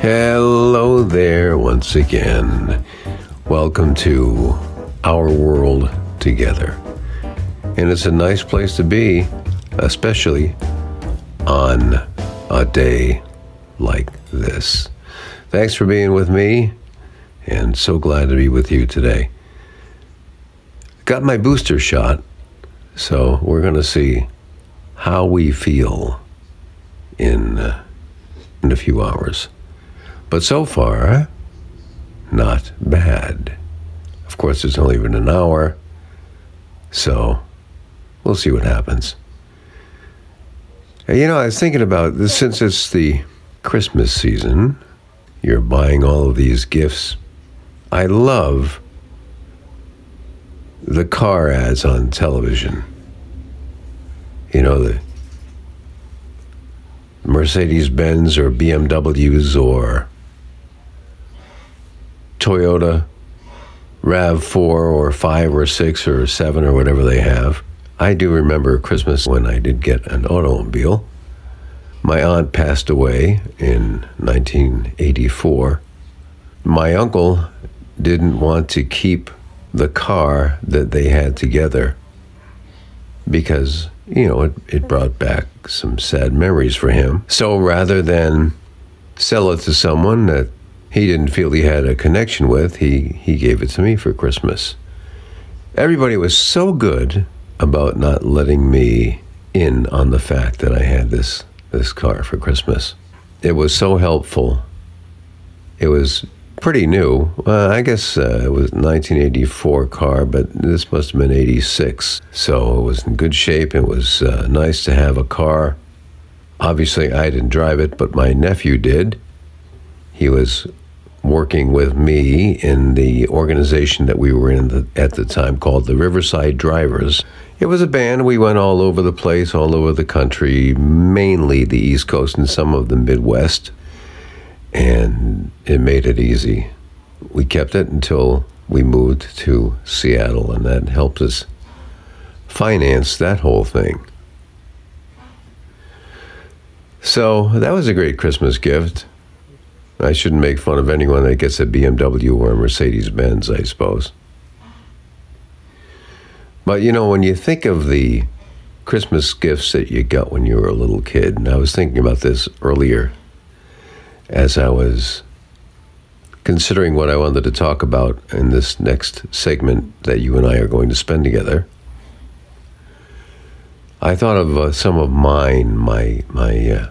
Hello there once again. Welcome to Our World Together. And it's a nice place to be, especially on a day like this. Thanks for being with me, and so glad to be with you today. Got my booster shot, so we're going to see how we feel in, uh, in a few hours. But so far, not bad. Of course, it's only been an hour, so we'll see what happens. You know, I was thinking about this since it's the Christmas season, you're buying all of these gifts. I love the car ads on television. You know, the Mercedes Benz or BMWs or Toyota RAV4 or 5 or 6 or 7 or whatever they have. I do remember Christmas when I did get an automobile. My aunt passed away in 1984. My uncle didn't want to keep the car that they had together because, you know, it, it brought back some sad memories for him. So rather than sell it to someone that he didn't feel he had a connection with, he, he gave it to me for Christmas. Everybody was so good about not letting me in on the fact that I had this, this car for Christmas. It was so helpful. It was pretty new. Uh, I guess uh, it was 1984 car, but this must have been 86. So it was in good shape. It was uh, nice to have a car. Obviously, I didn't drive it, but my nephew did. He was working with me in the organization that we were in the, at the time called the Riverside Drivers. It was a band. We went all over the place, all over the country, mainly the East Coast and some of the Midwest. And it made it easy. We kept it until we moved to Seattle, and that helped us finance that whole thing. So that was a great Christmas gift. I shouldn't make fun of anyone that gets a BMW or a Mercedes Benz, I suppose. But you know, when you think of the Christmas gifts that you got when you were a little kid, and I was thinking about this earlier as I was considering what I wanted to talk about in this next segment that you and I are going to spend together. I thought of uh, some of mine, my my uh,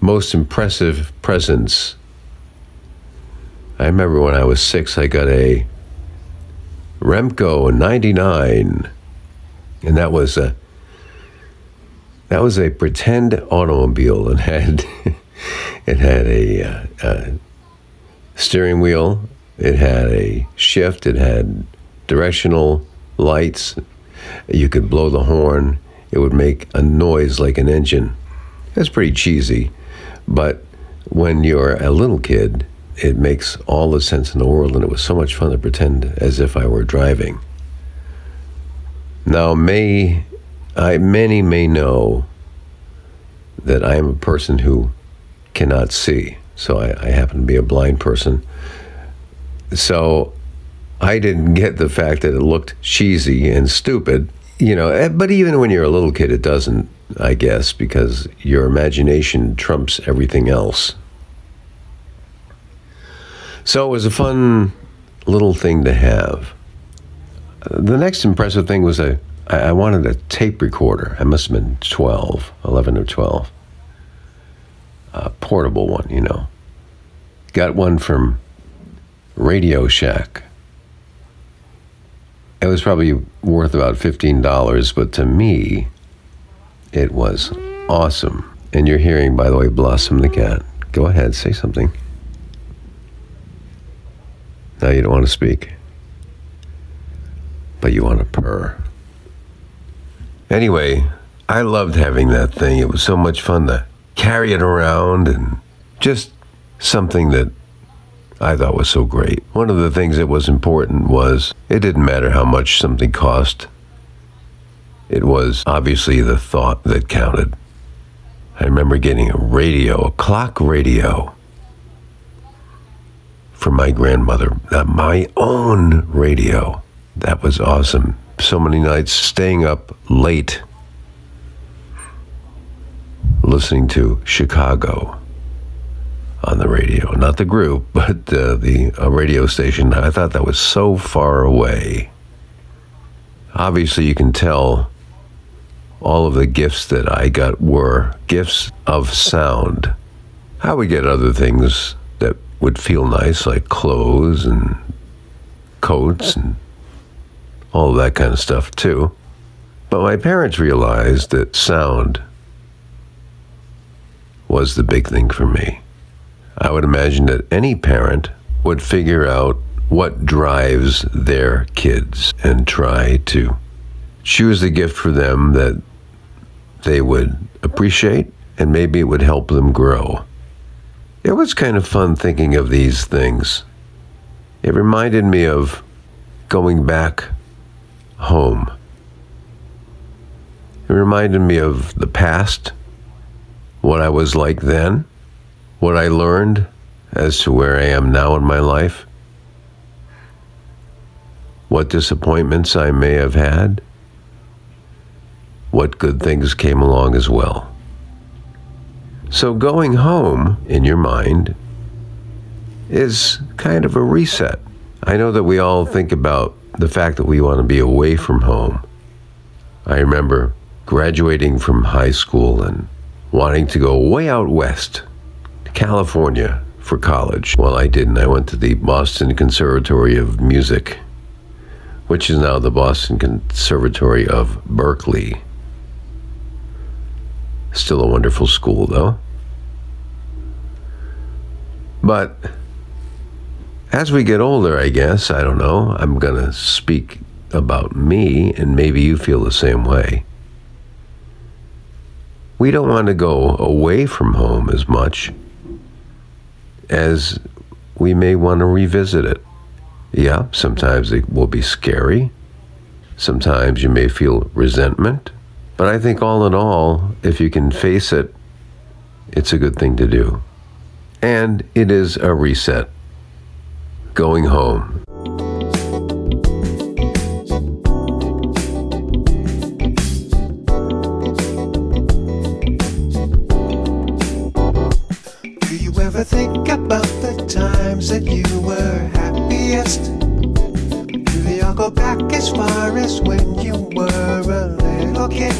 most impressive presents. I remember when I was six, I got a Remco 99, and that was a that was a pretend automobile and had it had a, uh, a steering wheel, it had a shift, it had directional lights. You could blow the horn; it would make a noise like an engine. That's pretty cheesy, but when you're a little kid, it makes all the sense in the world, and it was so much fun to pretend as if I were driving. Now, may I many may know that I am a person who cannot see, so I, I happen to be a blind person. So I didn't get the fact that it looked cheesy and stupid, you know. eh, But even when you're a little kid, it doesn't, I guess, because your imagination trumps everything else. So it was a fun little thing to have. The next impressive thing was a I I wanted a tape recorder. I must have been 12, 11 or 12. A portable one, you know. Got one from Radio Shack. It was probably worth about $15, but to me, it was awesome. And you're hearing, by the way, Blossom the cat. Go ahead, say something. Now you don't want to speak, but you want to purr. Anyway, I loved having that thing. It was so much fun to carry it around and just something that I thought was so great. One of the things that was important was it didn't matter how much something cost. It was obviously the thought that counted. I remember getting a radio, a clock radio from my grandmother, uh, my own radio. That was awesome. So many nights staying up late listening to Chicago on the radio. Not the group, but uh, the uh, radio station. I thought that was so far away. Obviously, you can tell all of the gifts that I got were gifts of sound. I would get other things that would feel nice, like clothes and coats and all that kind of stuff, too. But my parents realized that sound was the big thing for me. I would imagine that any parent would figure out what drives their kids and try to choose a gift for them that they would appreciate and maybe it would help them grow. It was kind of fun thinking of these things. It reminded me of going back home. It reminded me of the past, what I was like then, what I learned as to where I am now in my life, what disappointments I may have had, what good things came along as well. So going home in your mind is kind of a reset. I know that we all think about the fact that we want to be away from home. I remember graduating from high school and wanting to go way out west California for college. Well, I didn't. I went to the Boston Conservatory of Music, which is now the Boston Conservatory of Berklee. Still a wonderful school, though. But as we get older, I guess, I don't know, I'm going to speak about me, and maybe you feel the same way. We don't want to go away from home as much as we may want to revisit it. Yeah, sometimes it will be scary. Sometimes you may feel resentment. But I think all in all, if you can face it, it's a good thing to do. And it is a reset. Going home. Go back as far as when you were a little kid?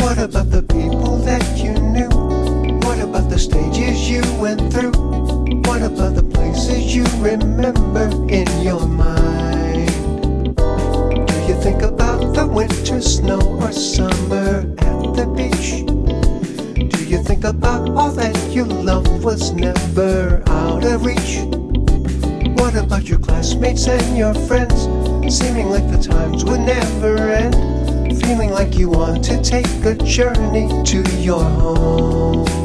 What about the people that you knew? What about the stages you went through? What about the places you remember in your mind? Do you think about the winter snow or summer at the beach? Do you think about all that you loved was never out of reach? What about your classmates and your friends? Seeming like the times would never end. Feeling like you want to take a journey to your home.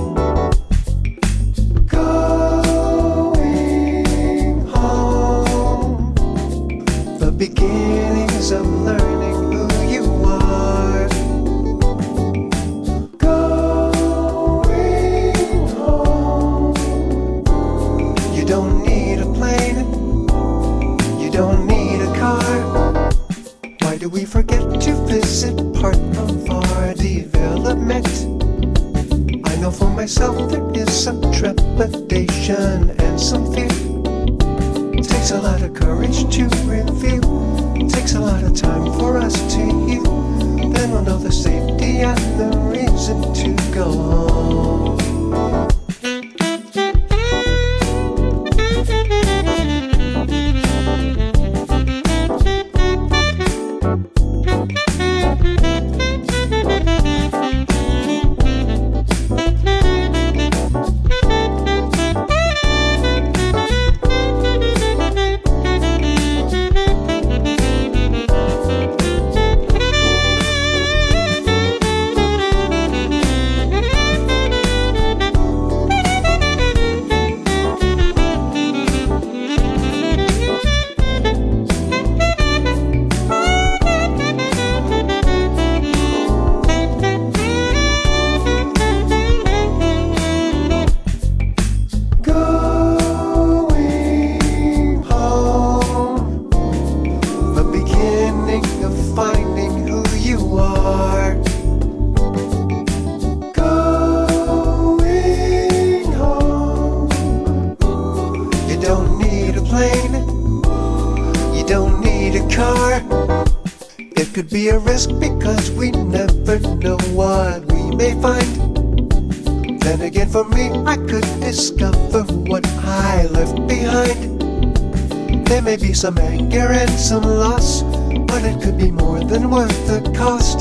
Takes a lot of courage to reveal. Takes a lot of time for us to heal. Then we'll know the safety and the reason to go home. Could be a risk because we never know what we may find. Then again, for me, I could discover what I left behind. There may be some anger and some loss, but it could be more than worth the cost.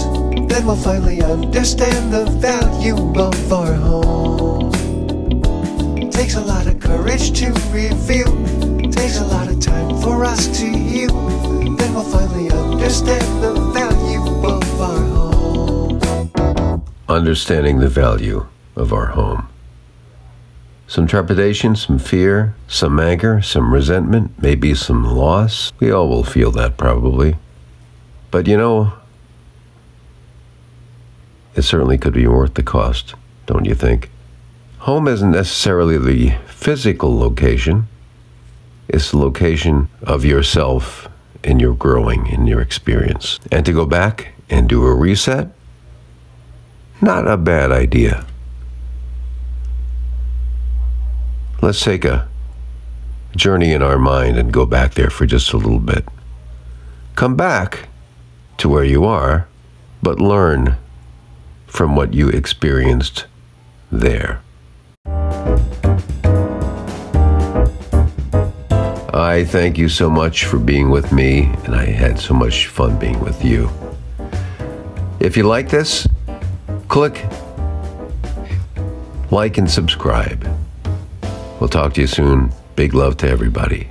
Then we'll finally understand the value of our home. Takes a lot of courage to reveal, takes a lot of time for us to heal. Then we'll finally understand the value of our home. Understanding the value of our home. Some trepidation, some fear, some anger, some resentment, maybe some loss. We all will feel that probably. But you know, it certainly could be worth the cost, don't you think? Home isn't necessarily the physical location, it's the location of yourself in your growing, in your experience. And to go back and do a reset, not a bad idea. Let's take a journey in our mind and go back there for just a little bit. Come back to where you are, but learn from what you experienced there. I thank you so much for being with me, and I had so much fun being with you. If you like this, click like and subscribe. We'll talk to you soon. Big love to everybody.